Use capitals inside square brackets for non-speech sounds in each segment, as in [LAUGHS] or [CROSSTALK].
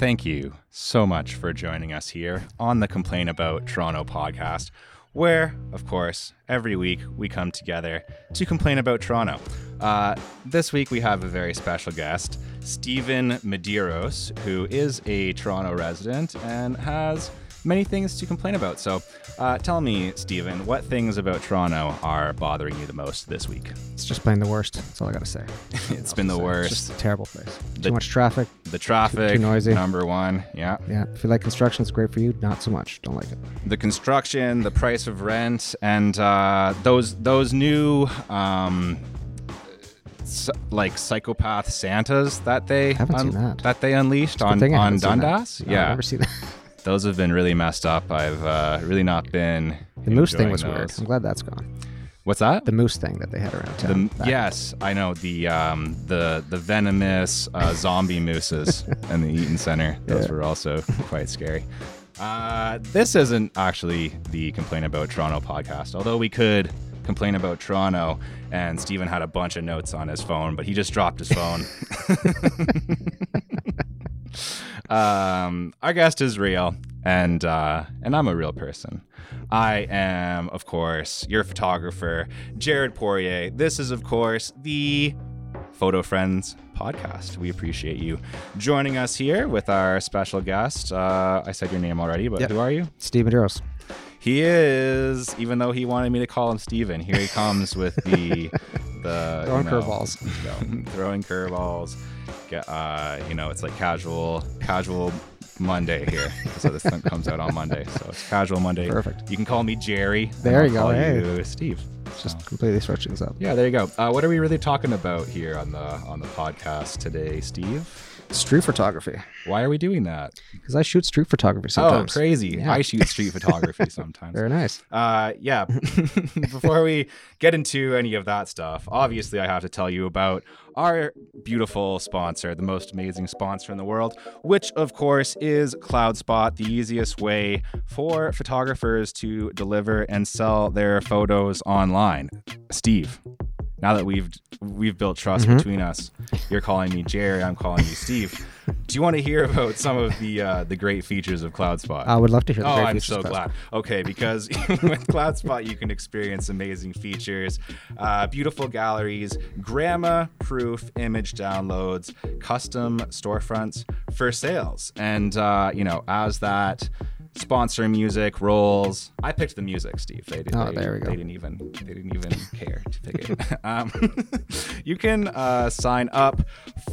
thank you so much for joining us here on the Complain About Toronto podcast, where, of course, every week we come together to complain about Toronto. Uh, this week we have a very special guest, Stephen Medeiros, who is a Toronto resident and has many things to complain about. So uh, tell me, Stephen, what things about Toronto are bothering you the most this week? It's just plain the worst. That's all I gotta say. [LAUGHS] it's been the It's worst. just a terrible place. The- Too much traffic. The traffic, too noisy. number one. Yeah. Yeah. If you like construction, it's great for you. Not so much. Don't like it. the construction, the price of rent, and uh, those those new um, like psychopath Santas that they Haven't seen that. they unleashed on on. Dundas. No, I've yeah, never seen that. [LAUGHS] those have been really messed up. I've uh, really not been. The moose thing was weird. I'm glad that's gone. What's that? The moose thing that they had around town. back- yes, I know the um, the the venomous uh, [LAUGHS] zombie mooses in the Eaton Center. [LAUGHS] Those Yeah. were also quite scary. Uh, this isn't actually the complain about Toronto podcast, although we could complain about Toronto. And Steven had a bunch of notes on his phone, but he just dropped his phone. [LAUGHS] um, our guest is real, and uh, and I'm a real person. I am, of course, your photographer, Jared Poirier. This is, of course, the Photo Friends podcast. We appreciate you joining us here with our special guest. Uh, I said your name already, but Yep. who are you? Steve Medeiros. He is, even though he wanted me to call him Steven, here he comes with the [LAUGHS] the Throwing you know, curveballs. throwing curveballs. Get, uh, you know, it's like casual casual Monday here. So this thing comes out on Monday. So it's casual Monday. Perfect. You can call me Jerry. There you go, call hey. you Steve. It's just completely switching things up. Yeah, there you go. Uh, what are we really talking about here on the on the podcast today, Steve? Street photography. Why are we doing that? Because I shoot street photography sometimes. Oh, crazy! Yeah. I shoot [LAUGHS] street photography sometimes. Very nice. Uh, yeah. [LAUGHS] Before we get into any of that stuff, obviously, I have to tell you about our beautiful sponsor, the most amazing sponsor in the world, which, of course, is CloudSpot, the easiest way for photographers to deliver and sell their photos online. Steve, now that we've we've built trust Mhm. between us, you're calling me Jerry, I'm calling you Steve. Do you want to hear about some of the uh, the great features of CloudSpot? I would love to hear the Oh, I'm so glad. Okay, because [LAUGHS] with CloudSpot, you can experience amazing features, uh, beautiful galleries, grammar-proof image downloads, custom storefronts for sales, and uh, you know, as that sponsor music rolls. I picked the music, Steve. They, did, Oh, they, there we go. They didn't even they didn't even care to pick it. [LAUGHS] um, [LAUGHS] you can uh, sign up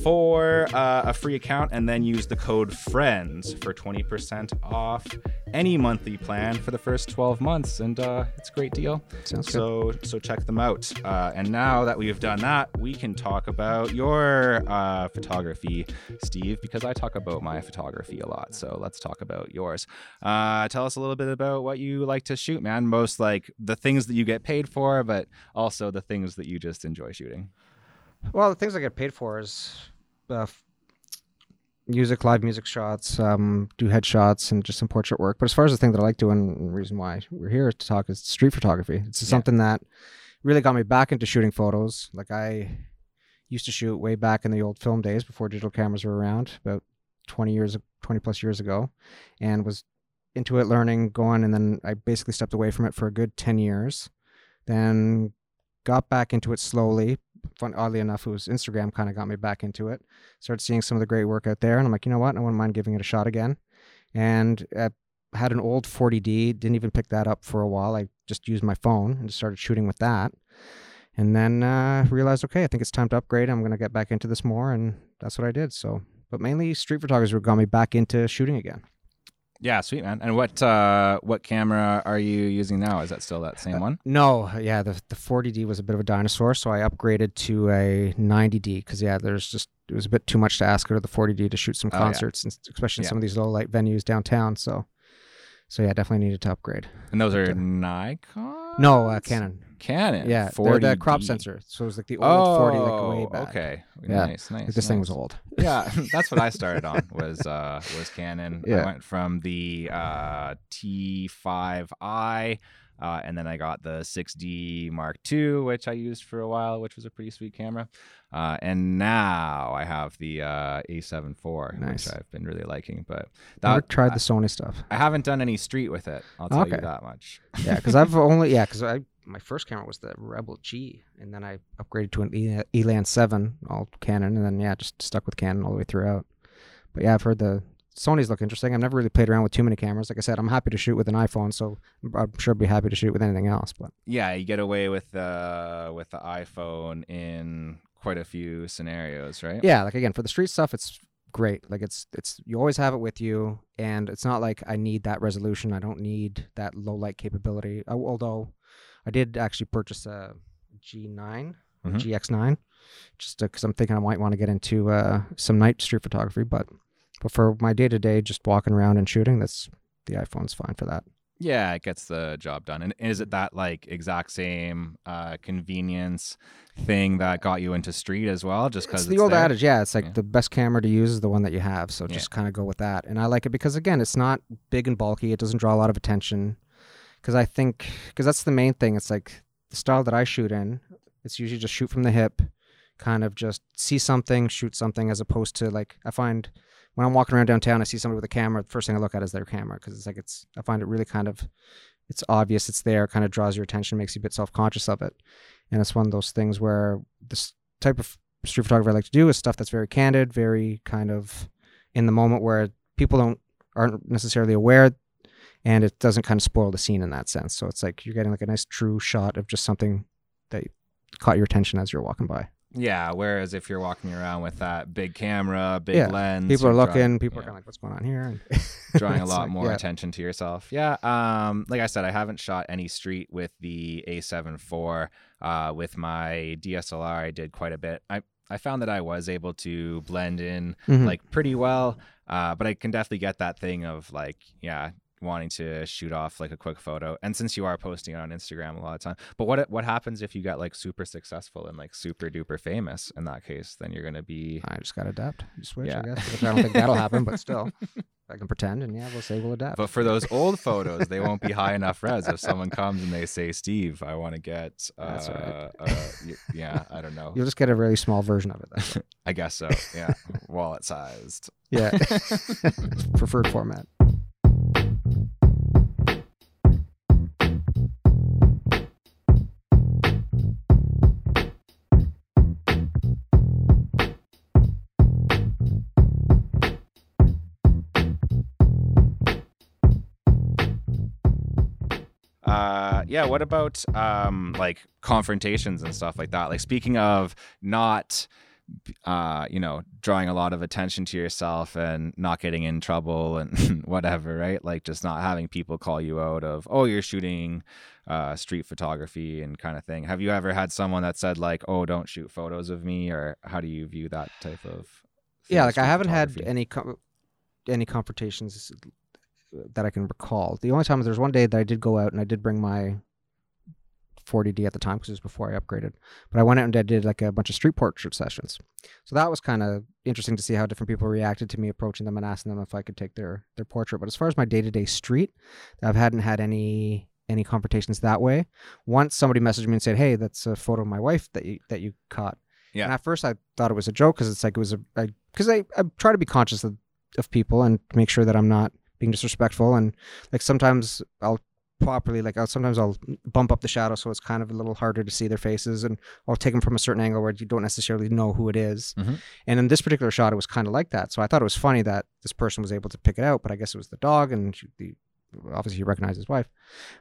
for uh, a free account and then use the code FRIENDS for 20% off any monthly plan for the first 12 months. And uh, it's a great deal. Sounds good. so, so check them out. Uh, and now that we've done that, we can talk about your uh, photography, Steve, because I talk about my photography a lot. So let's talk about yours. Uh, tell us a little bit about what you like to shoot, man. Most like the things that you get paid for, but also the things that you just enjoy shooting. Well, the things I get paid for is uh, music, live music shots, um, do headshots, and just some portrait work. But as far as the thing that I like doing, and the reason why we're here to talk is street photography. It's Yeah. something that really got me back into shooting photos. Like I used to shoot way back in the old film days before digital cameras were around, about 20 years, 20 plus years ago, and was into it, learning, going, and then I basically stepped away from it for a good 10 years. Then got back into it slowly. Fun, oddly enough, it was Instagram kind of got me back into it. Started seeing some of the great work out there, and I'm like, you know what? I wouldn't mind giving it a shot again. And I had an old 40D, didn't even pick that up for a while. I just used my phone and started shooting with that. And then uh, realized, okay, I think it's time to upgrade. I'm going to get back into this more, and that's what I did. So, but mainly street photographers got me back into shooting again. Yeah, sweet man. And what uh, what camera are you using now? Is that still that same one? No, yeah, the the 40D was a bit of a dinosaur, so I upgraded to a 90D because yeah, there's just it was a bit too much to ask out of the 40D to shoot some Oh, yeah. concerts, and especially in Yeah. some of these low light venues downtown. So, so yeah, definitely needed to upgrade. And those are Okay. Nikon? No, uh, Canon. Canon. Yeah, they're the crop sensor, so it was like the old 40, like way back. Oh, okay. Yeah. Nice, nice. Like this thing was old. [LAUGHS] yeah, [LAUGHS] that's what I started on was uh was Canon. I went from the uh T5i Uh, and then I got the 6D Mark II, which I used for a while, which was a pretty sweet camera. Uh, and now I have the uh, A7 IV, Nice. which I've been really liking. But Never that, tried the Sony stuff. I haven't done any street with it. I'll tell you that much. Yeah, because I've [LAUGHS] only yeah, because I my first camera was the Rebel G, and then I upgraded to an Elan Seven, all Canon, and then yeah, just stuck with Canon all the way throughout. But yeah, I've heard the Sony's look interesting. I've never really played around with too many cameras. Like I said, I'm happy to shoot with an iPhone, so I'm sure I'd be happy to shoot with anything else. But Yeah, you get away with the with the iPhone in quite a few scenarios, right? yeah, like again for the street stuff, it's great. Like it's it's you always have it with you, and it's not like I need that resolution. I don't need that low light capability. Uh, Although I did actually purchase a G9 or Mhm. GX9, just because I'm thinking I might want to get into uh, some night street photography. But but for my day to day, just walking around and shooting, that's the iPhone's fine for that. Yeah, it gets the job done. And is it that like exact same uh, convenience thing that got you into street as well? Just because it's the old there? adage, yeah. It's like Yeah. the best camera to use is the one that you have. So Yeah. just kind of go with that. And I like it because again, it's not big and bulky. It doesn't draw a lot of attention. Because I think, because that's the main thing. It's like the style that I shoot in. It's usually just shoot from the hip, kind of just see something, shoot something, as opposed to like I find when I'm walking around downtown, I see somebody with a camera. The first thing I look at is their camera because it's like it's. I find it really kind of, it's obvious, it's there, kind of draws your attention, makes you a bit self conscious of it, and it's one of those things where this type of street photography I like to do is stuff that's very candid, very kind of in the moment where people don't aren't necessarily aware and it doesn't kind of spoil the scene in that sense. So it's like you're getting like a nice true shot of just something that caught your attention as you're walking by. Yeah. Whereas if you're walking around with that big camera, big Yeah, lens, People are looking, drawing- people are kind of like, what's going on here? And [LAUGHS] drawing a lot like, more yeah. attention to yourself. Yeah. Um, like I said, I haven't shot any street with the A7 IV. Uh, with my DSLR, I did quite a bit. I I found that I was able to blend in Mhm. like pretty well. Uh, but I can definitely get that thing of like, yeah, wanting to shoot off like a quick photo. And since you are posting it on Instagram a lot of time, but what what happens if you get like super successful and like super duper famous? In that case, then you're gonna be I just got to adapt. You switch, Yeah. I guess. I don't think that'll [LAUGHS] happen, but still, I can pretend and yeah, we'll say we'll adapt. But for those old photos, they won't be high enough res. If someone comes and they say, "Steve, I want to get," uh, That's right. uh, yeah, I don't know. You'll just get a really small version of it. Then. [LAUGHS] I guess so. Yeah, wallet sized. Yeah. [LAUGHS] Preferred format. Uh, yeah. What about um, like confrontations and stuff like that? Like speaking of not, uh, you know, drawing a lot of attention to yourself and not getting in trouble and [LAUGHS] whatever, right? Like just not having people call you out of, oh, you're shooting uh, street photography and kind of thing. Have you ever had someone that said like, oh, don't shoot photos of me, or how do you view that type of? thing yeah like i haven't had any com- any confrontations that i can recall. The only time is there's one day that i did go out and i did bring my 40d at the time because it was before i upgraded. But i went out and i did like a bunch of street portrait sessions. So that was kind of interesting to see how different people reacted to me approaching them and asking them if i could take their their portrait. But as far as my day-to-day street i hadn't had any any confrontations that way. Once somebody messaged me and said hey that's a photo of my wife that you that you caught. Yeah. and at first I thought it was a joke because it's like it was a because I, I try to be conscious of, of people and make sure that I'm not being disrespectful and like sometimes I'll properly like I'll sometimes I'll bump up the shadow so it's kind of a little harder to see their faces and I'll take them from a certain angle where you don't necessarily know who it is. Mhm. And in this particular shot, it was kind of like that. So I thought it was funny that this person was able to pick it out, but I guess it was the dog and she, the obviously he recognized his wife.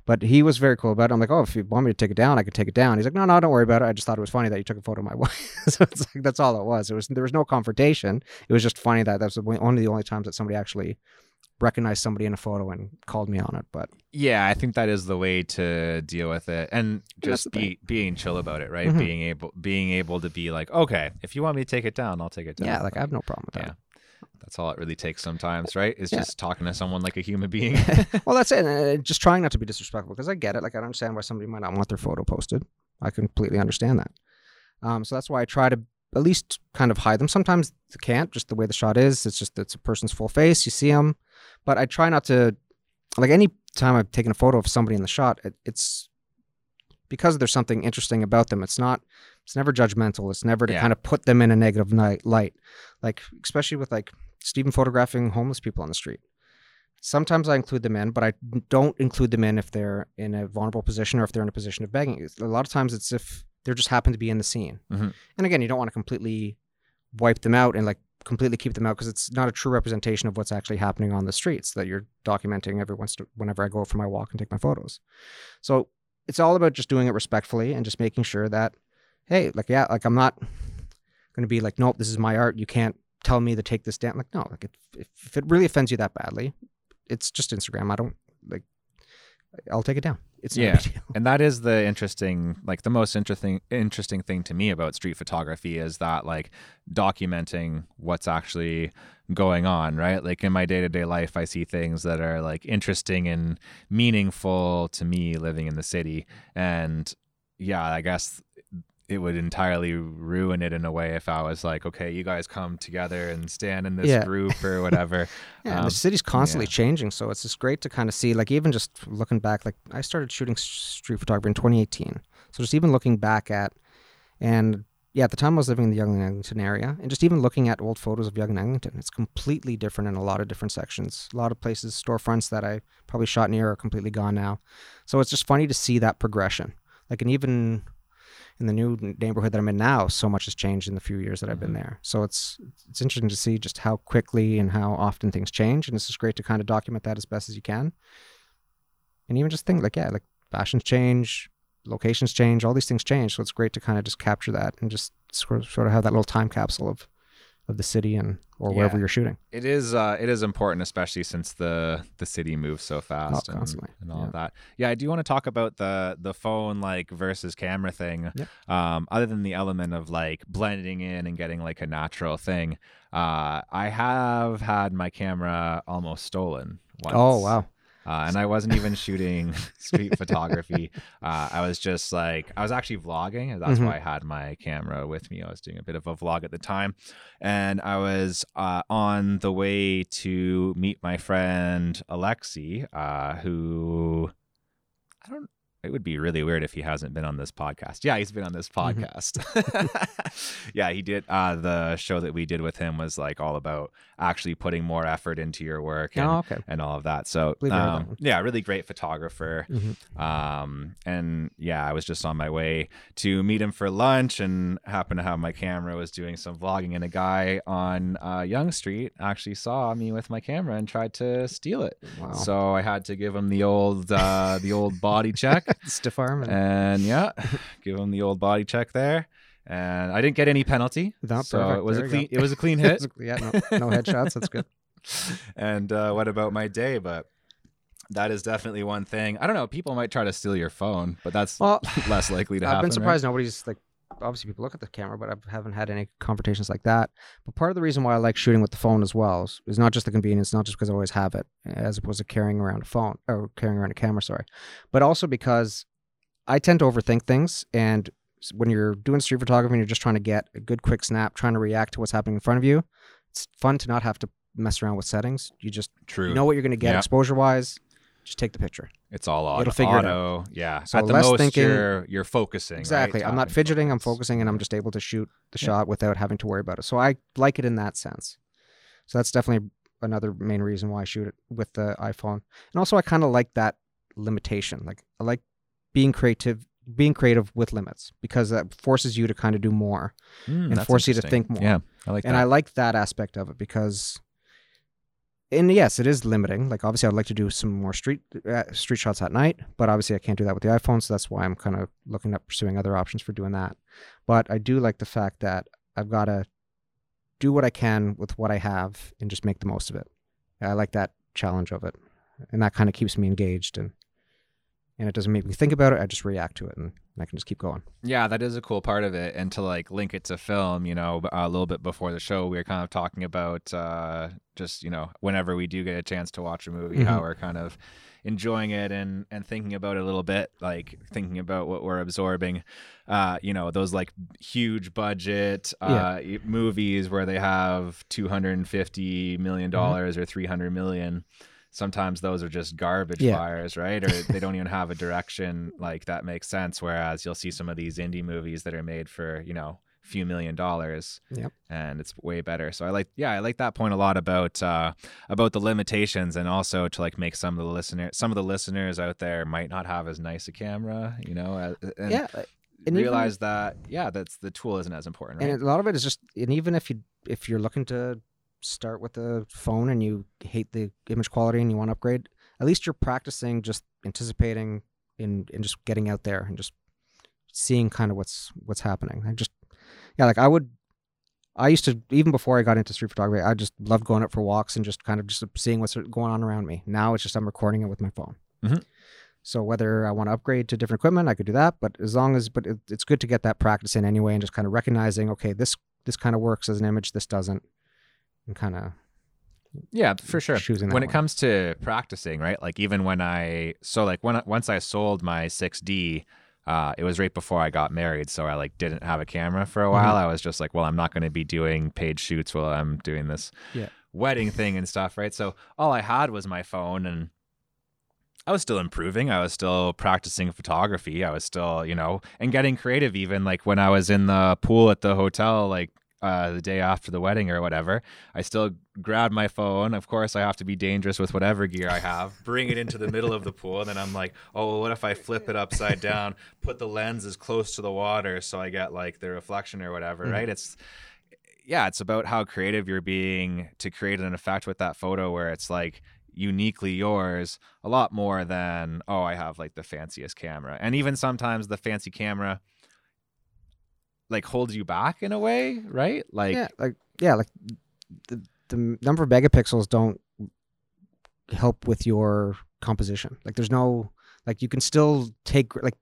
But he was very cool about it. I'm like, oh, if you want me to take it down, I could take it down. He's like, no, no, don't worry about it. I just thought it was funny that you took a photo of my [LAUGHS] wife. so it's like that's all it was. It was there was no confrontation. It was just funny that that was the one one of the only times that somebody actually recognized somebody in a photo and called me on it. But Yeah, I think that is the way to deal with it, and just be being chill about it, right? Mhm. Being able being able to be like, okay, if you want me to take it down, I'll take it down. yeah, like I have no problem with that. Yeah. That's all it really takes sometimes, right? Is Yeah. just talking to someone like a human [LAUGHS] being. well, that's it. [LAUGHS] And uh, just trying not to be disrespectful because I get it. Like I don't understand why somebody might not want their photo posted. I completely understand that. Um, so that's why I try to at least kind of hide them. Sometimes you can't, just the way the shot is. It's just it's a person's full face. You see them, but I try not to like any time I've taken a photo of somebody in the shot, it, it's because there's something interesting about them. It's not. It's never judgmental. It's never to Yeah. kind of put them in a negative night, light. Like especially with like Stephen photographing homeless people on the street. Sometimes I include them in, but I don't include them in if they're in a vulnerable position or if they're in a position of begging. A lot of times it's if they just happen to be in the scene. Mhm. And again, you don't want to completely wipe them out and like completely keep them out because it's not a true representation of what's actually happening on the streets that you're documenting every once whenever I go for my walk and take my photos. So it's all about just doing it respectfully and just making sure that, hey, like yeah, like I'm not going to be like, nope, this is my art. You can't tell me to take this down. Like no, like if, if it really offends you that badly, it's just Instagram. I don't like. I'll take it down. It's Yeah. and that is the interesting like the most interesting interesting thing to me about street photography is that like documenting what's actually going on right? Like in my day-to-day life i see things that are like interesting and meaningful to me living in the city. And yeah i guess it would entirely ruin it in a way if i was like okay you guys come together and stand in this Yeah. group or [LAUGHS] whatever Yeah, and Um, the city's constantly yeah. changing, so it's just great to kind of see. Like even just looking back, like I started shooting street photography in 2018. So just even looking back at, and yeah, at the time I was living in the Yonge and Eglinton area, and just even looking at old photos of Yonge and Eglinton, it's completely different in a lot of different sections. A lot of places, storefronts that I probably shot near are completely gone now. So it's just funny to see that progression. Like, and even in the new neighborhood that I'm in now, so much has changed in the few years that I've been Mhm. there. So it's it's interesting to see just how quickly and how often things change, and it's just great to kind of document that as best as you can. And even just think like yeah, like fashions change, locations change, all these things change. So it's great to kind of just capture that and just sort of, sort of have that little time capsule of of the city and or wherever Yeah. you're shooting. It is uh it is important especially since the the city moves so fast and, constantly, and all yeah. of that. Yeah, I do want to talk about the the phone like versus camera thing. Yep. Um other than the element of like blending in and getting like a natural thing. Uh I have had my camera almost stolen once. Oh wow. Uh, and I wasn't even shooting [LAUGHS] street photography. Uh, I was just like, I was actually vlogging. and That's Mhm. why I had my camera with me. I was doing a bit of a vlog at the time. And I was uh, on the way to meet my friend Alexi, uh, who I don't. It would be really weird if he hasn't been on this podcast. Yeah, he's been on this Mhm. podcast. [LAUGHS] yeah, he did. Uh, the show that we did with him was like all about actually putting more effort into your work and, Oh okay. and all of that. So that um, yeah, really great photographer. Mhm. Um, and yeah, I was just on my way to meet him for lunch and happened to have my camera, was doing some vlogging, and a guy on uh, Yonge Street actually saw me with my camera and tried to steal it. Wow. So I had to give him the old uh, the old body check, [LAUGHS] Stiff arm and and yeah, give him the old body check there. And I didn't get any penalty, No, so perfect. it was There a go. clean it was a clean [LAUGHS] hit. yeah, no, no headshots. That's good. [LAUGHS] and uh, what about my day? But that is definitely one thing. I don't know. People might try to steal your phone, but that's Well, less likely to happen. I've happen. been right? surprised nobody's like. Obviously, people look at the camera, but I haven't had any confrontations like that. But part of the reason why I like shooting with the phone as well is, is not just the convenience, not just because I always have it, as opposed to carrying around a phone or carrying around a camera. Sorry, but also because I tend to overthink things, and when you're doing street photography and you're just trying to get a good quick snap, trying to react to what's happening in front of you, it's fun to not have to mess around with settings. You just True. you know what you're going to get exposure wise. Just take the picture. It's all auto. It'll figure it auto. Yeah. So At the less most, thinking- you're you're focusing. right? Exactly. I'm not fidgeting. I'm focusing, and I'm just able to shoot the Yeah. shot without having to worry about it. So I like it in that sense. So that's definitely another main reason why I shoot it with the iPhone. And also, I kind of like that limitation. Like I like being creative, being creative with limits because that forces you to kind of do more. Mm, and force you to think more. Yeah, I like that. and that. I like that aspect of it because. And yes, it is limiting. Like obviously, I'd like to do some more street uh, street shots at night, but obviously, I can't do that with the iPhone. So that's why I'm kind of looking at pursuing other options for doing that. But I do like the fact that I've got to do what I can with what I have and just make the most of it. I like that challenge of it, and that kind of keeps me engaged and and it doesn't make me think about it. I just react to it, and I can just keep going. Yeah, that is a cool part of it. And to like link it to film, you know, a little bit before the show, we were kind of talking about uh, just, you know, whenever we do get a chance to watch a movie, how Mhm. we're kind of enjoying it and, and thinking about it a little bit, like thinking about what we're absorbing. Uh, you know, those like huge budget uh, y- movies where they have $250 million Mm-hmm. or 300 million. Sometimes those are just garbage Yeah. fires, right? Or they don't even have a direction like that makes sense. Whereas you'll see some of these indie movies that are made for, you know, a few million dollars Yep. and it's way better. So I like yeah, I like that point a lot about uh about the limitations and also to like make some of the listener some of the listeners out there might not have as nice a camera, you know, and yeah, and even- realize that yeah, that's the tool isn't as important, right? and a lot of it is just and even if you if you're looking to start with a phone and you hate the image quality and you want to upgrade at least you're practicing just anticipating and, and just getting out there and just seeing kind of what's what's happening. I just yeah like i would i used to even before i got into street photography i just loved going out for walks and just kind of just seeing what's going on around me. Now it's just i'm recording it with my phone. Mhm. so whether i want to upgrade to different equipment i could do that but as long as but it, it's good to get that practice in anyway and just kind of recognizing okay this this kind of works as an image this doesn't kind of Yeah, for sure. When it one. comes to practicing, right? Like even when I so like when I- once I sold my 6D, uh, it was right before I got married, so I like didn't have a camera for a while. Mm-hmm. I was just like, well, I'm not going to be doing paid shoots while I'm doing this Yeah. wedding thing and stuff, right? So all I had was my phone and I was still improving. I was still practicing photography. I was still, you know, and getting creative even like when I was in the pool at the hotel like uh, the day after the wedding or whatever. I still grab my phone. Of course, I have to be dangerous with whatever gear I have. [LAUGHS] Bring it into the middle of the pool, and then I'm like, oh, well, what if I flip it upside down, put the lens as close to the water so I get like the reflection or whatever, Mhm. right? It's yeah, it's about how creative you're being to create an effect with that photo where it's like uniquely yours a lot more than oh I have like the fanciest camera. And even sometimes the fancy camera like holds you back in a way, right? Like yeah like yeah like the, the number of megapixels don't help with your composition like there's no like you can still take like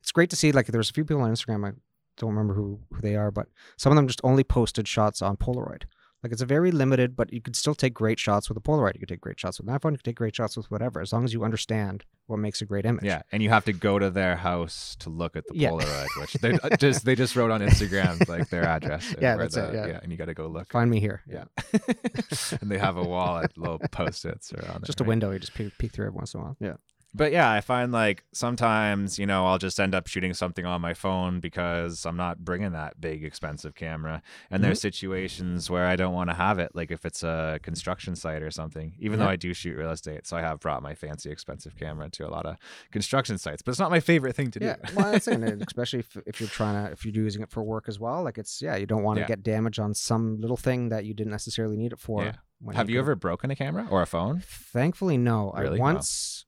it's great to see like there's a few people on instagram i don't remember who, who they are but some of them just only posted shots on polaroid like it's a very limited but you could still take great shots with a polaroid you could take great shots with an iphone you could take great shots with whatever as long as you understand what makes a great image Yeah, and you have to go to their house to look at the Yeah. Polaroid, which they [LAUGHS] just they just wrote on Instagram like their address. [LAUGHS] Yeah, where that's it, the- yeah. and you got to go look. find me here Yeah, [LAUGHS] and they have a wall at little post-its around just it, Just a right? window you just peek, peek through every once in a while yeah But yeah, I find like sometimes, you know, I'll just end up shooting something on my phone because I'm not bringing that big expensive camera. And there's Mm-hmm. situations where I don't want to have it, like if it's a construction site or something, even though I do shoot real estate. So I have brought my fancy expensive camera to a lot of construction sites, but it's not my favorite thing to do. Yeah, well, that's it. Especially if, if you're trying to, if you're using it for work as well, like it's yeah, you don't want to Yeah. get damage on some little thing that you didn't necessarily need it for. Yeah. have you could- ever broken a camera or a phone? Thankfully, no. Really? I once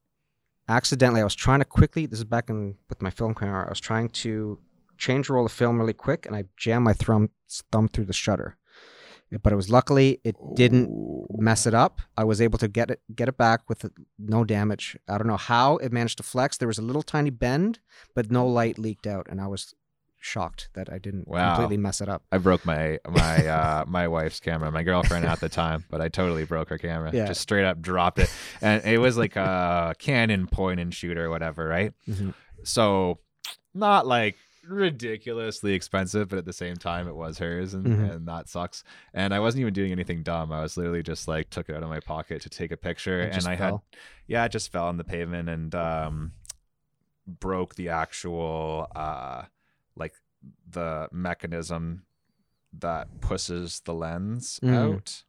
accidentally, I was trying to quickly. This is back in with my film camera. I was trying to change roll of film really quick, and I jammed my thumb thumb through the shutter. But it was luckily it didn't oh. mess it up. I was able to get it get it back with no damage. I don't know how it managed to flex. There was a little tiny bend, but no mm. light leaked out, and I was shocked that I didn't Wow. completely mess it up. I broke my my uh, [LAUGHS] my wife's camera, my girlfriend at the time, but I totally broke her camera. Yeah. Just straight up dropped it, and it was like a Canon point and shoot or whatever, right? Mhm. So not like ridiculously expensive, but at the same time it was hers, and, Mhm. and that sucks. And I wasn't even doing anything dumb. I was literally just like took it out of my pocket to take a picture, and I had yeah, it just fell on the pavement and um, broke the actual uh, like the mechanism that pushes the lens Mm. out.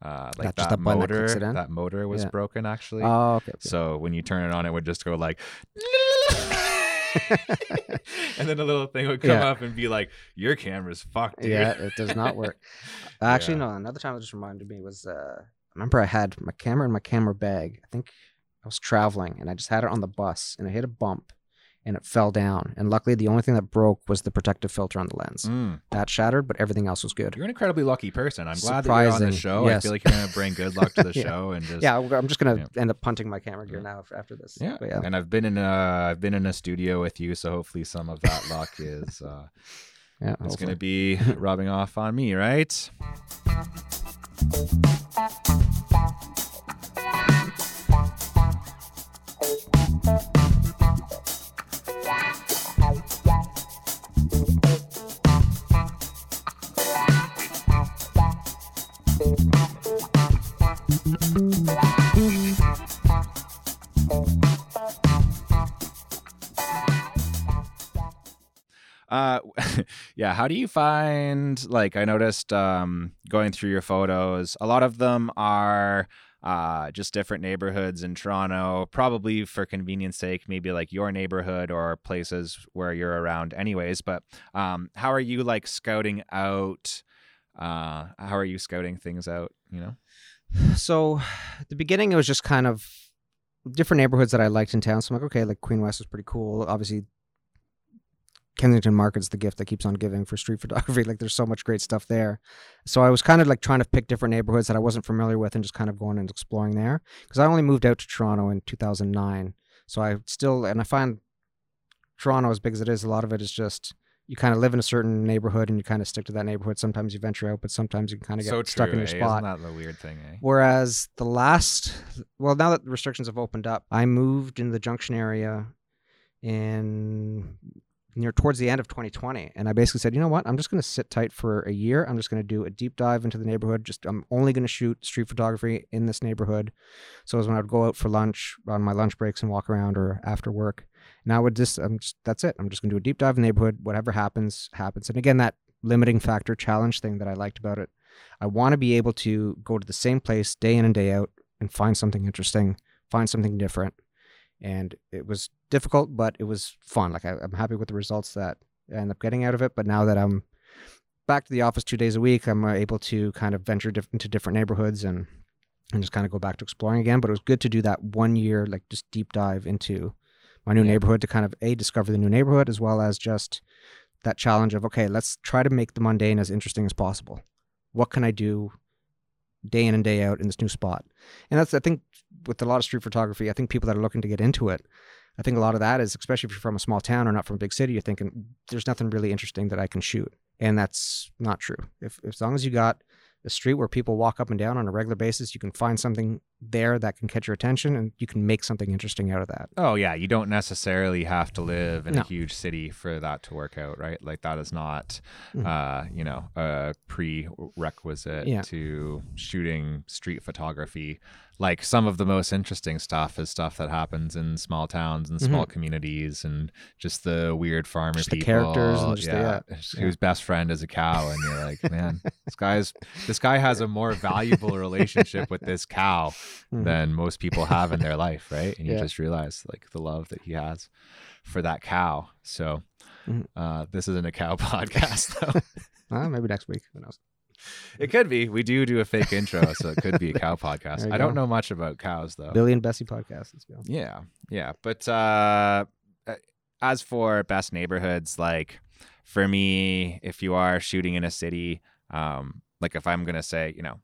Uh, like That- just that that motor, in? that motor was Yeah. broken actually. Oh, okay. okay. So when you turn it on, it would just go like, [LAUGHS] [LAUGHS] and then a little thing would come Yeah. up and be like, "Your camera's fucked, dude." yeah, it does not work. [LAUGHS] Actually, Yeah. no. Another time it just reminded me was uh, I remember I had my camera in my camera bag. I think I was traveling and I just had it on the bus and I hit a bump and it fell down. And luckily, the only thing that broke was the protective filter on the lens. Mm. That shattered, but everything else was good. You're an incredibly lucky person. I'm glad that you're on the Surprising, show. I feel like you're gonna bring good luck to the [LAUGHS] Yeah. show and just Yeah, I'm just gonna Yeah. end up punting my camera gear Yeah. now after this. Yeah. Yeah. And I've been in a I've been in a studio with you, so hopefully some of that luck is uh [LAUGHS] yeah it's gonna be rubbing off on me, right? [LAUGHS] Uh, [LAUGHS] yeah. How do you find like I noticed um, going through your photos? A lot of them are uh, just different neighborhoods in Toronto, probably for convenience sake, maybe like your neighborhood or places where you're around, anyways. But um, how are you like scouting out? Uh, how are you scouting things out? You know. So, the beginning, it was just kind of different neighborhoods that I liked in town. So I'm like, okay, like Queen West is pretty cool. Obviously, Kensington Market's the gift that keeps on giving for street [LAUGHS] photography. Like, there's so much great stuff there. So I was kind of like trying to pick different neighborhoods that I wasn't familiar with and just kind of going and exploring there. Because I only moved out to Toronto in 2009. So I still, and I find Toronto, as big as it is, a lot of it is just you kind of live in a certain neighborhood and you kind of stick to that neighborhood. Sometimes you venture out, but sometimes you kind of get so stuck true, in your eh? spot. Isn't that the weird thing, eh? Whereas the last, well, now that the restrictions have opened up, I moved in the Junction area in near towards the end of 2020, and I basically said, you know what, I'm just going to sit tight for a year. I'm just going to do a deep dive into the neighborhood. Just I'm only going to shoot street photography in this neighborhood. So as when I would go out for lunch on my lunch breaks and walk around or after work, and I would just, just that's it. I'm just going to do a deep dive neighborhood. Whatever happens, happens. And again, that limiting factor challenge thing that I liked about it. I want to be able to go to the same place day in and day out and find something interesting, find something different. And it was difficult, but it was fun. Like I, I'm happy with the results that I end up getting out of it. But now that I'm back to the office two days a week, I'm uh, able to kind of venture diff- into different neighborhoods and and just kind of go back to exploring again. But it was good to do that one year, like just deep dive into my new Yeah. neighborhood to kind of a discover the new neighborhood as well as just that challenge of okay, let's try to make the mundane as interesting as possible. What can I do day in and day out in this new spot? And that's I think with a lot of street photography, I think people that are looking to get into it, I think a lot of that is especially if you're from a small town or not from a big city, you're thinking there's nothing really interesting that I can shoot. And that's not true. If as long as you got a street where people walk up and down on a regular basis, you can find something there that can catch your attention and you can make something interesting out of that. Oh yeah, you don't necessarily have to live in No. a huge city for that to work out, right? Like that is not, Mhm. uh, you know, a prerequisite Yeah. to shooting street photography. Like some of the most interesting stuff is stuff that happens in small towns and small communities, and just the weird farmer Mm-hmm. Just the characters and just the- yeah, yeah. whose best friend is a cow, and you're like, man, [LAUGHS] this guy's this guy has a more valuable relationship with this cow Mhm. than most people have in their life, right? And you Yeah. just realize like the love that he has for that cow. So Mhm. uh, this isn't a cow [LAUGHS] podcast, though. Uh, [LAUGHS] maybe next week. Who knows? It could be. We do do a fake intro, so it could be a cow podcast. I don't know much about cows, though. Billy and Bessie podcast. Let's go. Yeah, yeah. But uh, uh, as for best neighborhoods, like for me, if you are shooting in a city, um, like if I'm gonna say, you know,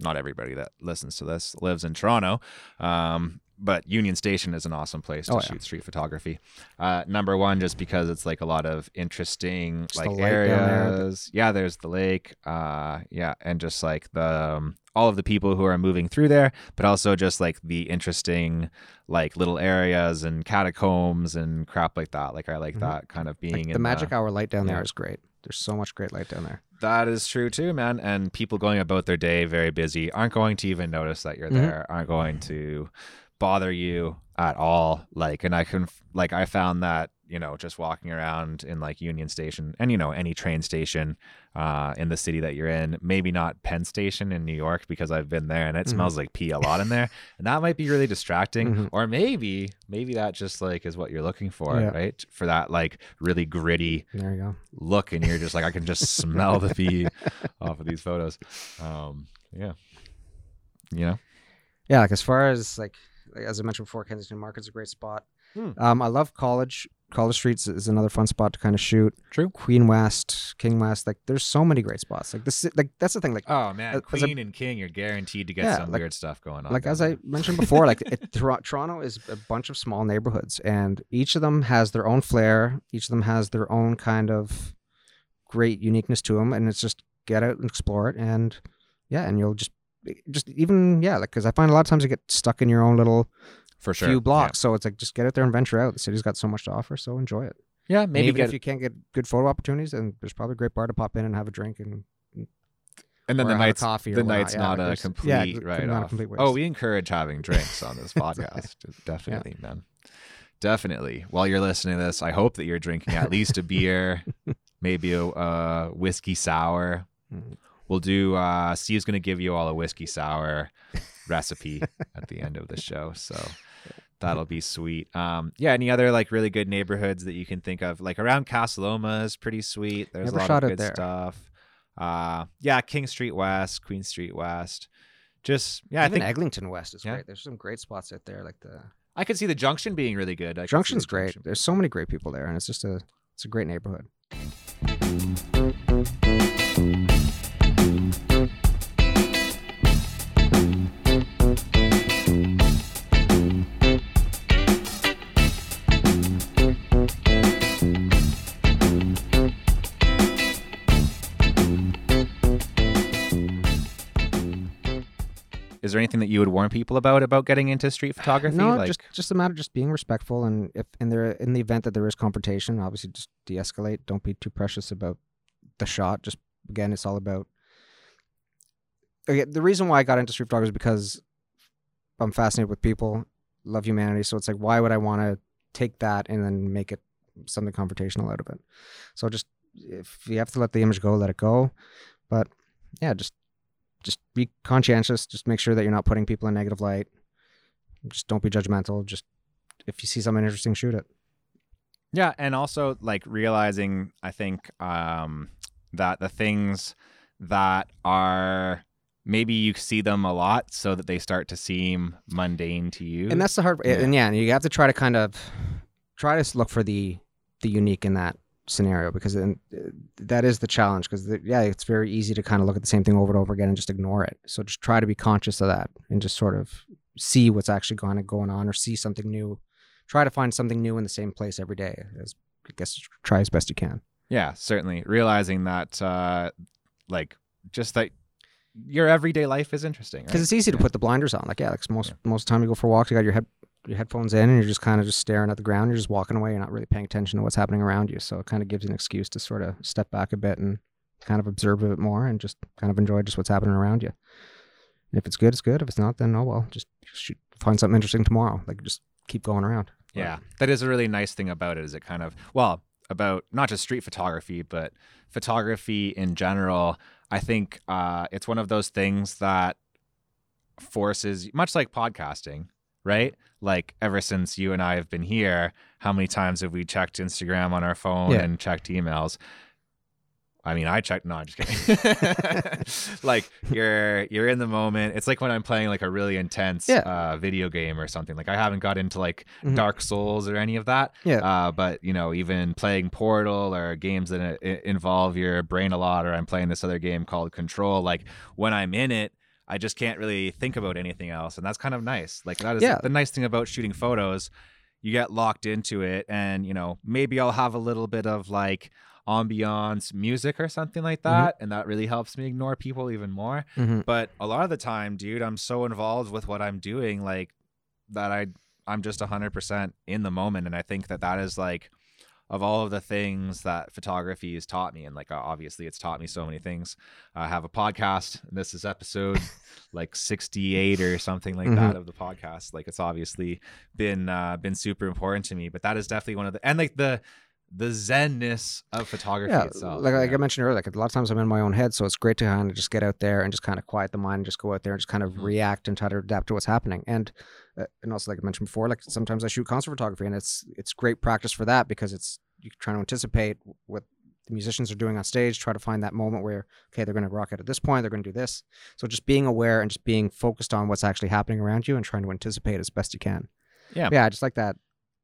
not everybody that listens to this lives in Toronto, um, but Union Station is an awesome place to Oh, yeah. shoot street photography. Uh, number one, just because it's like a lot of interesting Just like the light there, areas. Yeah, there's the lake. Uh, yeah, and just like the um, all of the people who are moving through there, but also just like the interesting like little areas and catacombs and crap like that. Like I like Mhm. that kind of being Like in the magic hour light down yeah. there is great. There's so much great light down there. That is true too, man. And people going about their day very busy aren't going to even notice that you're Mhm. there, aren't going to bother you at all. Like, and I can, like, I found that, you know, just walking around in like Union Station and, you know, any train station uh, in the city that you're in, maybe not Penn Station in New York because I've been there and it Mhm. smells like pee a lot in there. And that might be really distracting. Mhm. Or maybe, maybe that just like is what you're looking for, Yeah. right? For that like really gritty, There you go. look and you're just like I can just smell the pee [LAUGHS] off of these photos. Um, yeah, you know, Yeah, like as far as like as I mentioned before, Kensington Market's a great spot. Hmm. Um, I love College. College Streets is another fun spot to kind of shoot. True. Queen West, King West, like there's so many great spots. Like this, like that's the thing. Like oh man, as a- Queen and King, you're guaranteed to get Yeah, some like- weird stuff going on. like as there. I mentioned before, like it, [LAUGHS] Tor- Toronto is a bunch of small neighborhoods, and each of them has their own flair. Each of them has their own kind of great uniqueness to them, and it's just get out and explore it, and yeah, and you'll just just even yeah, like because I find a lot of times you get stuck in your own little for sure, few blocks, so it's like just get out there and venture out. The city's got so much to offer, so enjoy it. Yeah, yeah maybe even if you can't get good photo opportunities, then there's probably a great bar to pop in and have a drink and and then the night's coffee. the night's Yeah, not like a complete yeah, right off. complete Oh, we encourage having drinks on this [LAUGHS] podcast, [LAUGHS] definitely, man. Definitely. While you're listening to this, I hope that you're drinking at least a beer [LAUGHS] maybe a, a whiskey sour. Mhm. We'll do. Uh, Steve's gonna give you all a whiskey sour [LAUGHS] recipe at the end of the show, so [LAUGHS] that'll be sweet. Um, yeah. Any other like really good neighborhoods that you can think of? Like around Casa Loma is pretty sweet. There's Never a lot of good stuff. Uh, yeah, King Street West, Queen Street West. Just yeah, I think Eglinton West is Yeah. great. There's some great spots out there, like the I could see the Junction being really good. I Junction's the great. Junction. There's so many great people there, and it's just a it's a great neighborhood. Is there anything that you would warn people about about getting into street photography? No, like, just just a matter of just being respectful, and if in there in the event that there is confrontation, obviously just de-escalate. Don't be too precious about the shot. Just again, it's all about. Okay, the reason why I got into street photography is because I'm fascinated with people, love humanity. So it's like, why would I want to take that and then make it something confrontational out of it? So just if you have to let the image go, let it go. But yeah, just just be conscientious. Just make sure that you're not putting people in negative light. Just don't be judgmental. Just if you see something interesting, shoot it. Yeah, and also like realizing I think um that the things that are maybe you see them a lot so that they start to seem mundane to you. And that's the hard. Yeah. And yeah, you have to try to kind of try to look for the the unique in that scenario because then uh, that is the challenge. Because yeah, it's very easy to kind of look at the same thing over and over again and just ignore it. So just try to be conscious of that and just sort of see what's actually going going on or see something new. Try to find something new in the same place every day. As I guess try as best you can. yeah, certainly realizing that uh like just that your everyday life is interesting. because right? it's easy to put the blinders on. Like yeah, like most most of the time you go for walks, you got your head your headphones in, and you're just kind of just staring at the ground. You're just walking away. You're not really paying attention to what's happening around you. So it kind of gives you an excuse to sort of step back a bit and kind of observe a bit more and just kind of enjoy just what's happening around you. And if it's good, it's good. If it's not, then oh well. Just shoot, find something interesting tomorrow. Like just keep going around. Yeah, that is a really nice thing about it. Is it kind of well about not just street photography, but photography in general. I think uh, it's one of those things that forces, much like podcasting, right? Like ever since you and I have been here, how many times have we checked Instagram on our phone Yeah. and checked emails? I mean, I checked. No, I'm just kidding. [LAUGHS] [LAUGHS] like you're you're in the moment. It's like when I'm playing like a really intense Yeah. uh, video game or something. Like I haven't got into like Mhm. Dark Souls or any of that. Yeah. Uh, but you know, even playing Portal or games that uh, involve your brain a lot, or I'm playing this other game called Control. Like when I'm in it, I just can't really think about anything else, and that's kind of nice. Like that is Yeah. the nice thing about shooting photos. You get locked into it, and you know maybe I'll have a little bit of like ambiance music or something like Mm-hmm. that, and that really helps me ignore people even more. Mhm. But a lot of the time, dude, I'm so involved with what I'm doing, like that I I'm just 100% in the moment, and I think that that is like of all of the things that photography has taught me, and like obviously it's taught me so many things. I have a podcast. And this is episode [LAUGHS] like 68 or something like Mhm. that of the podcast. Like it's obviously been uh, been super important to me, but that is definitely one of the and like the the zenness of photography yeah, itself. like, like. I mentioned earlier, like a lot of times I'm in my own head, so it's great to kind of just get out there and just kind of quiet the mind and just go out there and just kind of Mhm. react and try to adapt to what's happening. And uh, and also like I mentioned before, like sometimes I shoot concert photography, and it's it's great practice for that because it's you're trying to anticipate what the musicians are doing on stage, try to find that moment where okay they're going to rock out at this point, they're going to do this. So just being aware and just being focused on what's actually happening around you and trying to anticipate as best you can. Yeah. yeah, I just like that.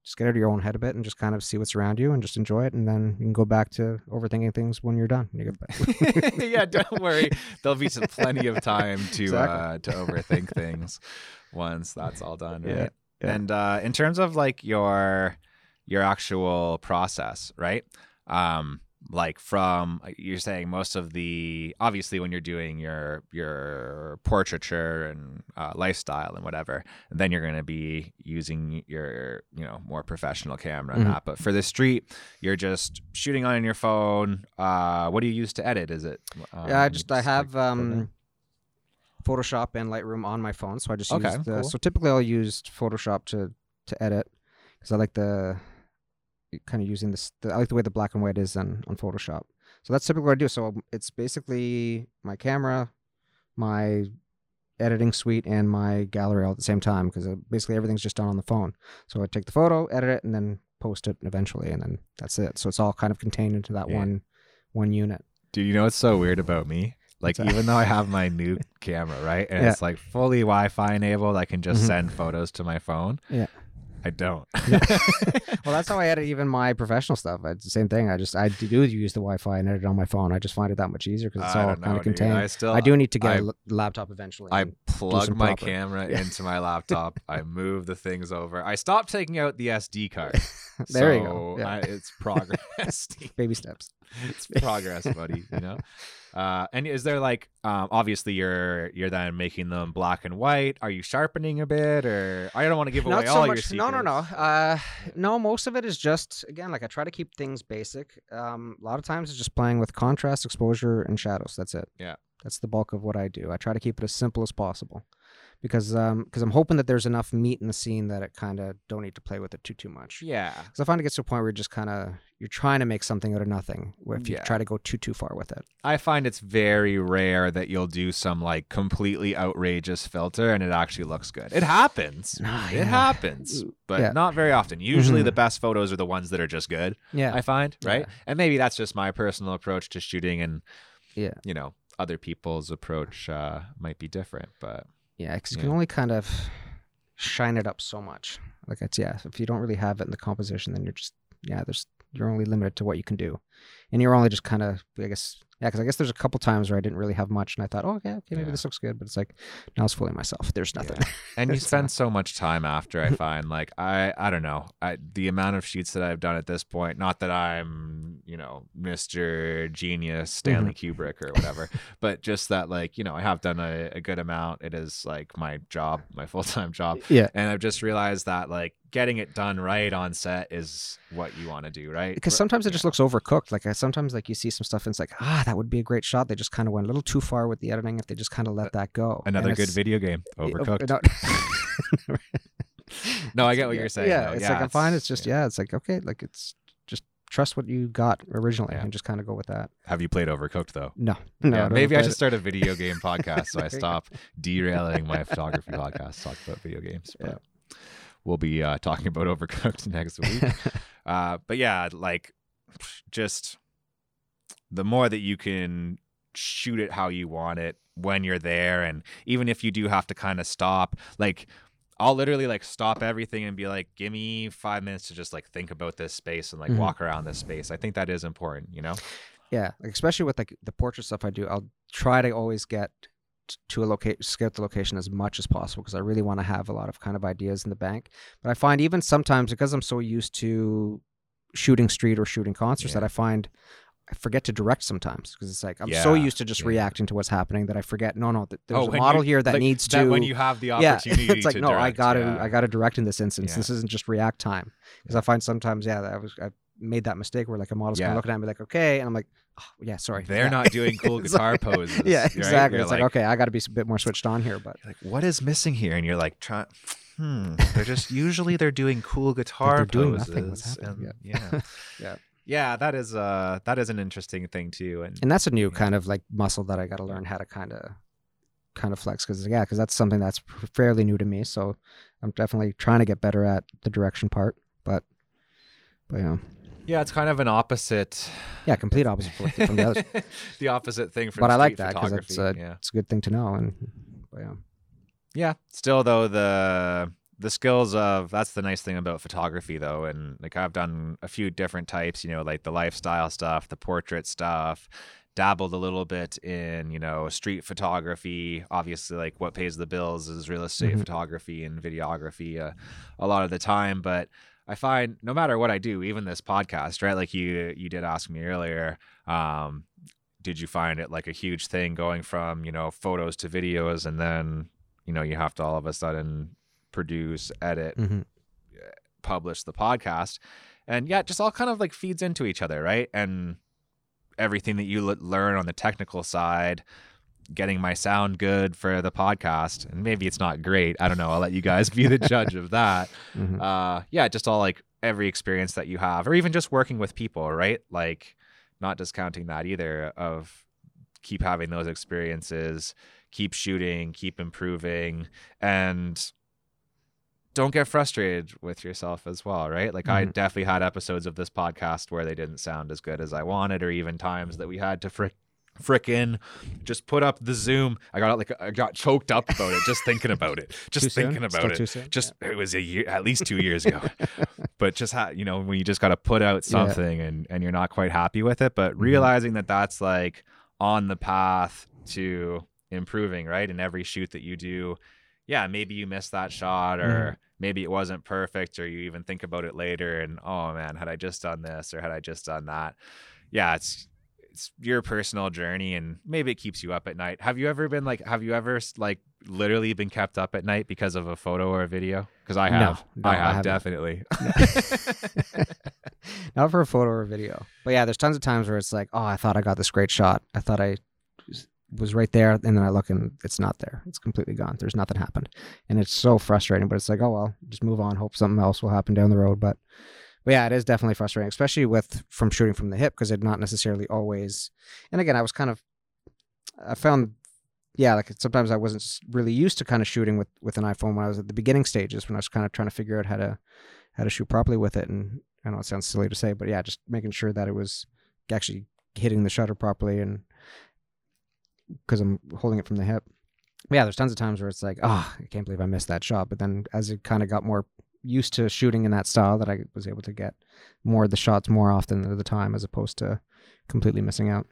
Just get out of your own head a bit and just kind of see what's around you and just enjoy it, and then you can go back to overthinking things when you're done. You [LAUGHS] yeah, don't worry. There'll be some plenty of time to Exactly. uh, to overthink things once that's all done, Yeah, yeah. And uh, in terms of like your your actual process, right? Um, like from you're saying most of the obviously when you're doing your your portraiture and uh, lifestyle and whatever, then you're going to be using your you know more professional camera Mhm. that. But for the street, you're just shooting on your phone. Uh, what do you use to edit? Is it? yeah, I um, just I have program? um, Photoshop and Lightroom on my phone, so I just Okay, use the. cool. So typically I'll use Photoshop to to edit because I like the kind of using this. The, I like the way the black and white is on on Photoshop. So that's typically what I do. So it's basically my camera, my editing suite, and my gallery all at the same time because basically everything's just done on the phone. So I take the photo, edit it, and then post it eventually, and then that's it. So it's all kind of contained into that Yeah. one one unit. Dude, you know what's so weird about me? Like, even though I have my new camera, right? And Yeah. it's like fully Wi Fi enabled, I can just Mhm. send photos to my phone. Yeah. I don't. [LAUGHS] [LAUGHS] Well, that's how I edit even my professional stuff. It's the same thing. I just I do use the Wi-Fi and edit on my phone. I just find it that much easier because it's I all kind of contained. I still I do need to get I- a l- laptop eventually. I plug my proper- camera [LAUGHS] Yeah. into my laptop. I move the things over. I stopped taking out the SD card. There you go. Yeah. I, it's progress. baby steps. It's progress, buddy. You know. Uh, and is there like, um, obviously you're you're then making them black and white. Are you sharpening a bit, or I don't want to give away Not all so your secrets. No, no, no. Uh, no, most of it is just again like I try to keep things basic. Um, a lot of times it's just playing with contrast, exposure, and shadows. That's it. Yeah. That's the bulk of what I do. I try to keep it as simple as possible, because um, because I'm hoping that there's enough meat in the scene that it kind of don't need to play with it too too much. Yeah. Because I find it gets to a point where you're just kind of you're trying to make something out of nothing. If you Yeah. try to go too too far with it. I find it's very rare that you'll do some like completely outrageous filter and it actually looks good. It happens. Nah, It yeah. happens, but Yeah. not very often. Usually Mhm. the best photos are the ones that are just good, Yeah. I find, right? Yeah. And maybe that's just my personal approach to shooting and Yeah. you know, other people's approach uh might be different, but Yeah, because you Yeah. can only kind of shine it up so much. Like it's yeah, if you don't really have it in the composition, then you're just yeah, there's you're only limited to what you can do, and you're only just kind of I guess yeah, because I guess there's a couple times where I didn't really have much, and I thought oh yeah, okay maybe Yeah. this looks good, but it's like now it's fooling myself. There's nothing. [LAUGHS] and you spend not- so much time after i [LAUGHS] find like i i don't know I, the amount of sheets that i've done at this point not that i'm you know mr genius stanley Mm-hmm. kubrick or [LAUGHS] whatever but just that like you know i have done a, a good amount it is like my job my full-time job yeah. and i've just realized that like getting it done right on set is what you want to do right Because sometimes it just looks overcooked. Like I, sometimes, like you see some stuff, and it's like, ah, that would be a great shot. They just kind of went a little too far with the editing. If they just kind of let that go, another good video game overcooked no- [LAUGHS] [LAUGHS] no i get what you're saying Yeah, though. it's yeah, like I'm fine. It's just yeah. it's like okay, like it's just trust what you got originally Yeah. and just kind of go with that. have you played overcooked though No, no. yeah, don't maybe I should start a video game podcast so I [LAUGHS] There you go. stop derailing my photography podcast, talk about video games. But Yeah. we'll be uh, talking about Overcooked next week. uh, but yeah, like just the more that you can shoot it how you want it when you're there, and even if you do have to kind of stop, like. I'll literally like stop everything and be like, give me five minutes to just like think about this space and like Mhm. walk around this space. I think that is important, you know? Yeah, like especially with like the portrait stuff I do, I'll try to always get to a location, scout the location as much as possible because I really want to have a lot of kind of ideas in the bank. But I find even sometimes because I'm so used to shooting street or shooting concerts Yeah. that I find I forget to direct sometimes because it's like I'm so used to just yeah. reacting to what's happening that I forget. No, no, th- there's Oh, a model you- here that like, needs that to. when you have the [LAUGHS] opportunity, yeah, it's like to no, I got to, yeah. I got to direct in this instance. Yeah. This isn't just react time because I find sometimes, yeah, that I was I made that mistake where like a model's kind Yeah. of looking at me like, okay, and I'm like, oh, yeah, sorry, They're Yeah. not doing cool [LAUGHS] guitar like- poses. Yeah, right? exactly. You're It's like, okay, I got to be a bit more switched on here, but like, what is missing here? And you're like, try, hmm. They're just [LAUGHS] usually they're doing cool guitar they're doing nothing. What's happening? and- yeah. Yeah. Yeah, that is uh that is an interesting thing too. And and that's a new kind of like muscle that I got to learn how to kind of kind of flex because yeah, because that's something that's fairly new to me. So I'm definitely trying to get better at the direction part, but but yeah, yeah, it's kind of an opposite yeah, complete opposite from the other [LAUGHS] the opposite thing from. But I like that because it's a yeah. it's a good thing to know, and but yeah. Yeah. Still though the the skills of that's the nice thing about photography though and like I've done a few different types, you know, like the lifestyle stuff, the portrait stuff, dabbled a little bit in, you know, street photography. Obviously like what pays the bills is real estate Mhm. photography and videography uh, a lot of the time, but I find no matter what I do, even this podcast, right? Like you you did ask me earlier, um did you find it like a huge thing going from, you know, photos to videos and then you know you have to all of a sudden produce edit hmm publish the podcast. And yeah it just all kind of like feeds into each other right? And everything that you l- learn on the technical side getting my sound good for the podcast and maybe it's not great. I don't know. I'll let you guys be the judge of that. [LAUGHS] Hmm uh yeah just all like every experience that you have or even just working with people right? Like not discounting that either of keep having those experiences keep shooting keep improving. And don't get frustrated with yourself as well right like i Mhm. definitely had episodes of this podcast where they didn't sound as good as i wanted or even times that we had to frick frickin' just put up the zoom i got like i got choked up about it just thinking about it [LAUGHS] just Too soon? thinking about Still it soon? just it was a year at least two years ago [LAUGHS] but just ha- you know when you just got to put out Yeah. something and and you're not quite happy with it but Mhm. realizing that that's like on the path to improving right in every shoot that you do yeah maybe you missed that shot or Mhm. maybe it wasn't perfect or you even think about it later and oh man had i just done this or had i just done that yeah it's it's your personal journey and maybe it keeps you up at night have you ever been like have you ever like literally been kept up at night because of a photo or a video because i have no, i I have haven't. definitely [LAUGHS] [LAUGHS] Not for a photo or video. But yeah, there's tons of times where it's like, oh, I thought I got this great shot. I thought I was- right there, and then I look and it's not there. It's completely gone. There's nothing happened, and it's so frustrating. But it's like, oh well, just move on. Hope something else will happen down the road. But but yeah, it is definitely frustrating, especially with from shooting from the hip because it's not necessarily always. And again, I was kind of, I found, yeah, like sometimes I wasn't really used to kind of shooting with with an iPhone when I was at the beginning stages when I was kind of trying to figure out how to how to shoot properly with it. And I know it sounds silly to say, but yeah, just making sure that it was actually hitting the shutter properly and because I'm holding it from the hip. But yeah, there's tons of times where it's like, oh, I can't believe I missed that shot. But then as it kind of got more used to shooting in that style, that I was able to get more of the shots more often at the time as opposed to completely missing out.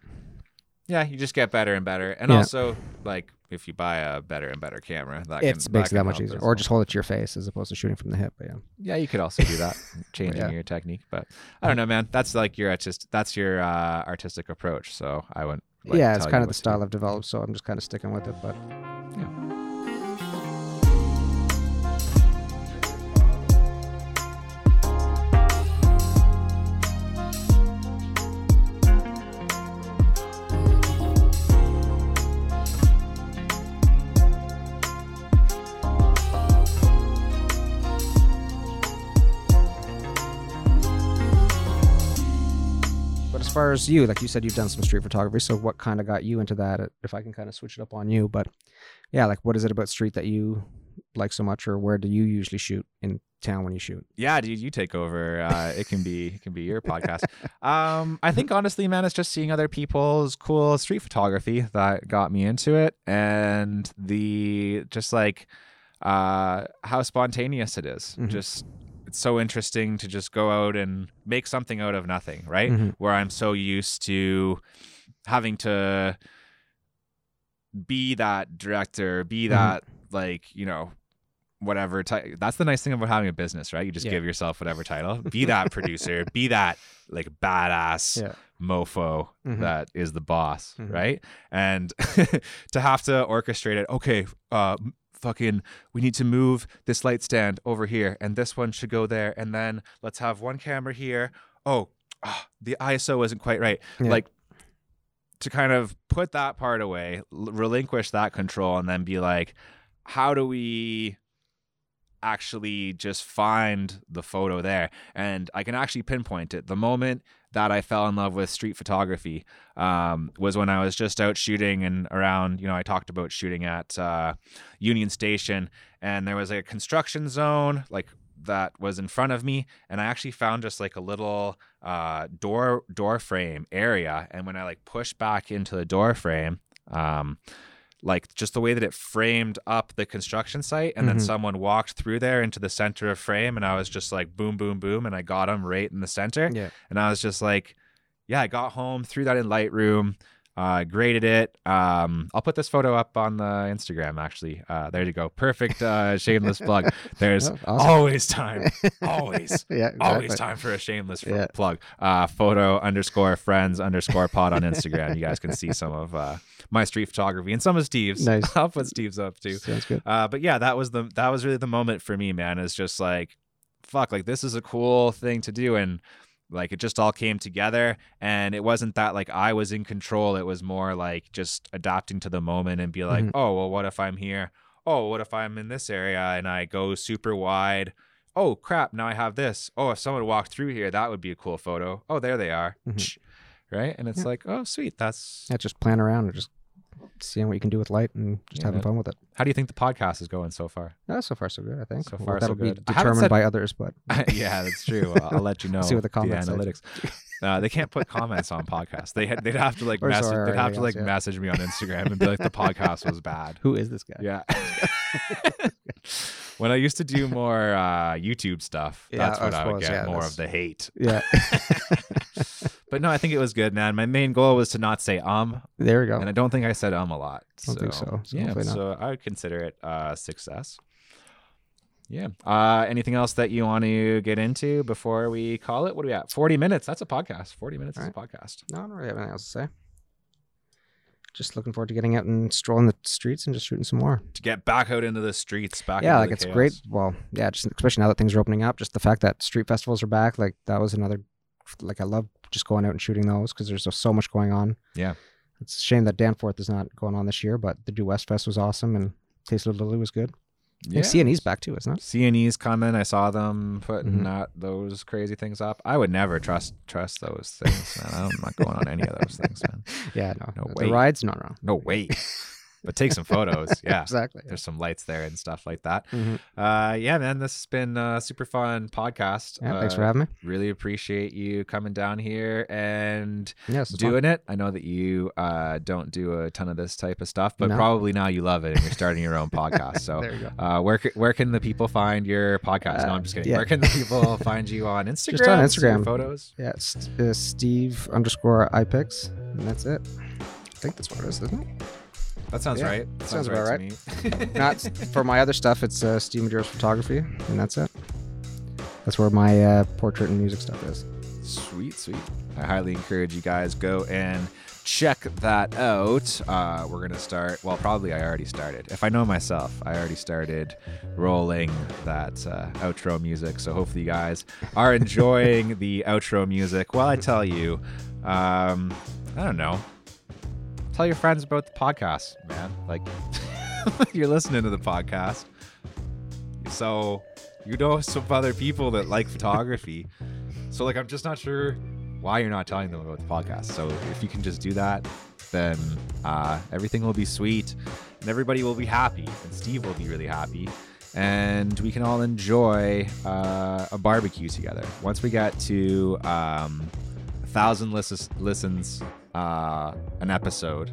yeah you just get better and better and Yeah. also like if you buy a better and better camera that It can, makes it that much easier. Or well. just hold it to your face as opposed to shooting from the hip. But yeah. yeah you could also do that [LAUGHS] [LAUGHS] changing yeah. your technique but i don't know man that's like your artist that's your uh, artistic approach so i wouldn't like, yeah, it's kind of the style I've developed, so I'm just kind of sticking with it. But far as you, like you said, you've done some street photography. So what kind of got you into that? If I can kind of switch it up on you, but yeah, like what is it about street that you like so much, or where do you usually shoot in town when you shoot? yeah dude you take over uh it can be it can be your podcast um i think honestly man it's just seeing other people's cool street photography that got me into it and the just like uh how spontaneous it is. Mhm. just it's so interesting to just go out and make something out of nothing right Mhm. where i'm so used to having to be that director be Mhm. that like you know whatever ti- that's the nice thing about having a business right you just Yeah. give yourself whatever title [LAUGHS] be that producer be that like badass Yeah. mofo Mhm. that is the boss Mhm. right and [LAUGHS] to have to orchestrate it okay uh fucking we need to move this light stand over here and this one should go there and then let's have one camera here oh ah, the iso isn't quite right Yeah. like to kind of put that part away l- relinquish that control and then be like how do we actually just find the photo there. And i can actually pinpoint it. The moment that i fell in love with street photography um, was when i was just out shooting and around you know i talked about shooting at uh, union station and there was a construction zone like that was in front of me and i actually found just like a little uh, door door frame area. And when i like pushed back into the door frame um, like just the way that it framed up the construction site and then Mhm. someone walked through there into the center of frame and i was just like boom boom boom and i got him right in the center Yeah. and i was just like yeah i got home threw that in lightroom uh, graded it um, i'll put this photo up on the instagram actually uh, there you go perfect uh, shameless plug there's [LAUGHS] Oh, awesome. always time always [LAUGHS] yeah. always time for a shameless Yeah. plug. Uh, photo underscore friends underscore pod on Instagram. You guys can see some of uh, my street photography and some of Steve's. Nice. [LAUGHS] I'll put Steve's up too. Sounds good. Uh, but yeah, that was the that was really the moment for me, man. Is just like, fuck, like this is a cool thing to do, and like it just all came together. And it wasn't that like I was in control. It was more like just adapting to the moment and be like, Mhm. oh well, what if I'm here? Oh, what if I'm in this area and I go super wide? oh crap, now I have this. Oh, if someone walked through here, that would be a cool photo. Oh, there they are. Mhm. Right? And it's Yeah. like, oh, sweet. That's Yeah, just plan around and just seeing what you can do with light and just Yeah, having fun with it. how do you think the podcast is going so far? Yeah, so far so good. I think. So Well, far, so that'll good. be determined said- by others, but [LAUGHS] yeah, that's true. I'll, I'll let you [LAUGHS] know. See what the comments say. analytics. [LAUGHS] Uh, they can't put comments on podcasts. They had, they'd have to like message. sorry, they'd have to like else, yeah. message me on Instagram and be like, the podcast was bad. who is this guy? Yeah. when I used to do more uh, YouTube stuff, Yeah, that's I what I, would get yeah, more that's- of the hate. Yeah. But no, I think it was good, man. My main goal was to not say um, there we go. and I don't think I said um a lot. Don't think so. So yeah, so I would consider it a success. Yeah. Uh, anything else that you want to get into before we call it? What are we at? Forty minutes. That's a podcast. Forty minutes is a podcast. No, I don't really have anything else to say. Just looking forward to getting out and strolling the streets and just shooting some more. To get back out into the streets, back. yeah, like it's chaos. great. Well, yeah, just especially now that things are opening up, just the fact that street festivals are back, like that was another. Like I love just going out and shooting those because there's so much going on. Yeah. it's a shame that Danforth is not going on this year, but the Due West Fest was awesome and Taste of Lily was good. Yeah. CNE's back too, isn't it? CNE's coming. I saw them putting Mhm. that those crazy things up. I would never trust trust those things, man. I'm not going on any of those things, man. [LAUGHS] Yeah, no, No the way. rides, not wrong. No way. But take some photos. [LAUGHS] Yeah. exactly. There's some lights there and stuff like that. Mhm. Uh, yeah, man, this has been a super fun podcast. Yeah, thanks Uh, for having me. Really appreciate you coming down here and Yes, it's fun. doing it. I know that you uh, don't do a ton of this type of stuff, but No. probably now you love it and you're starting your own [LAUGHS] podcast. So, there you go. uh, where where can the people find your podcast? no, Uh, I'm just kidding. yeah. Where can the [LAUGHS] people find you on Instagram? Just on Instagram. photos. Yeah, it's uh, Steve underscore iPix, and that's it. I think that's what it is, isn't it? That sounds Yeah, right. That sounds about to me. [LAUGHS] Not [LAUGHS] for my other stuff. It's uh, Steve Maduro's photography, and that's it. That's where my uh, portrait and music stuff is. Sweet, sweet. I highly encourage you guys go and check that out. Uh, we're gonna start. Well, probably I already started. If I know myself, I already started rolling that uh, outro music. So hopefully you guys are [LAUGHS] enjoying the outro music. While I tell you, um, I don't know. Tell your friends about the podcast, man. Like [LAUGHS] you're listening to the podcast. So you know some other people that like photography. So like I'm just not sure why you're not telling them about the podcast. So if you can just do that, then uh, everything will be sweet and everybody will be happy and Steve will be really happy and we can all enjoy uh, a barbecue together. Once we get to um, a thousand lis- listens uh, an episode,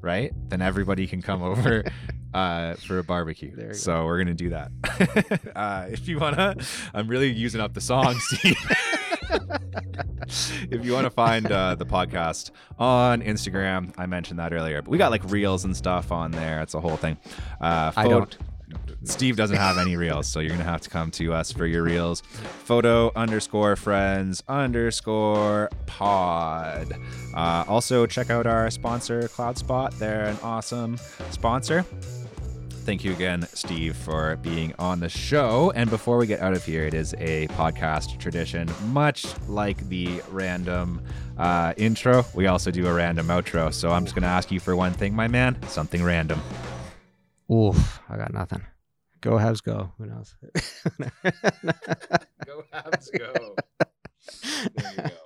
right? Then everybody can come [LAUGHS] over uh, for a barbecue. There you go. so we're gonna do that. [LAUGHS] uh, if you wanna, I'm really using up the song, [LAUGHS] Steve. if you want to find uh, the podcast on Instagram, I mentioned that earlier, but we got like reels and stuff on there. It's a whole thing. Uh, I don't. Steve doesn't have any reels, so you're gonna have to come to us for your reels. Photo underscore friends underscore pod. Uh, also, check out our sponsor, CloudSpot. They're an awesome sponsor. Thank you again, Steve, for being on the show. And before we get out of here, it is a podcast tradition, much like the random uh, intro. We also do a random outro. So I'm just gonna ask you for one thing, my man. Something random. Oof, I got nothing. Go Habs, go. Who knows? [LAUGHS] Go Habs, go. There you go.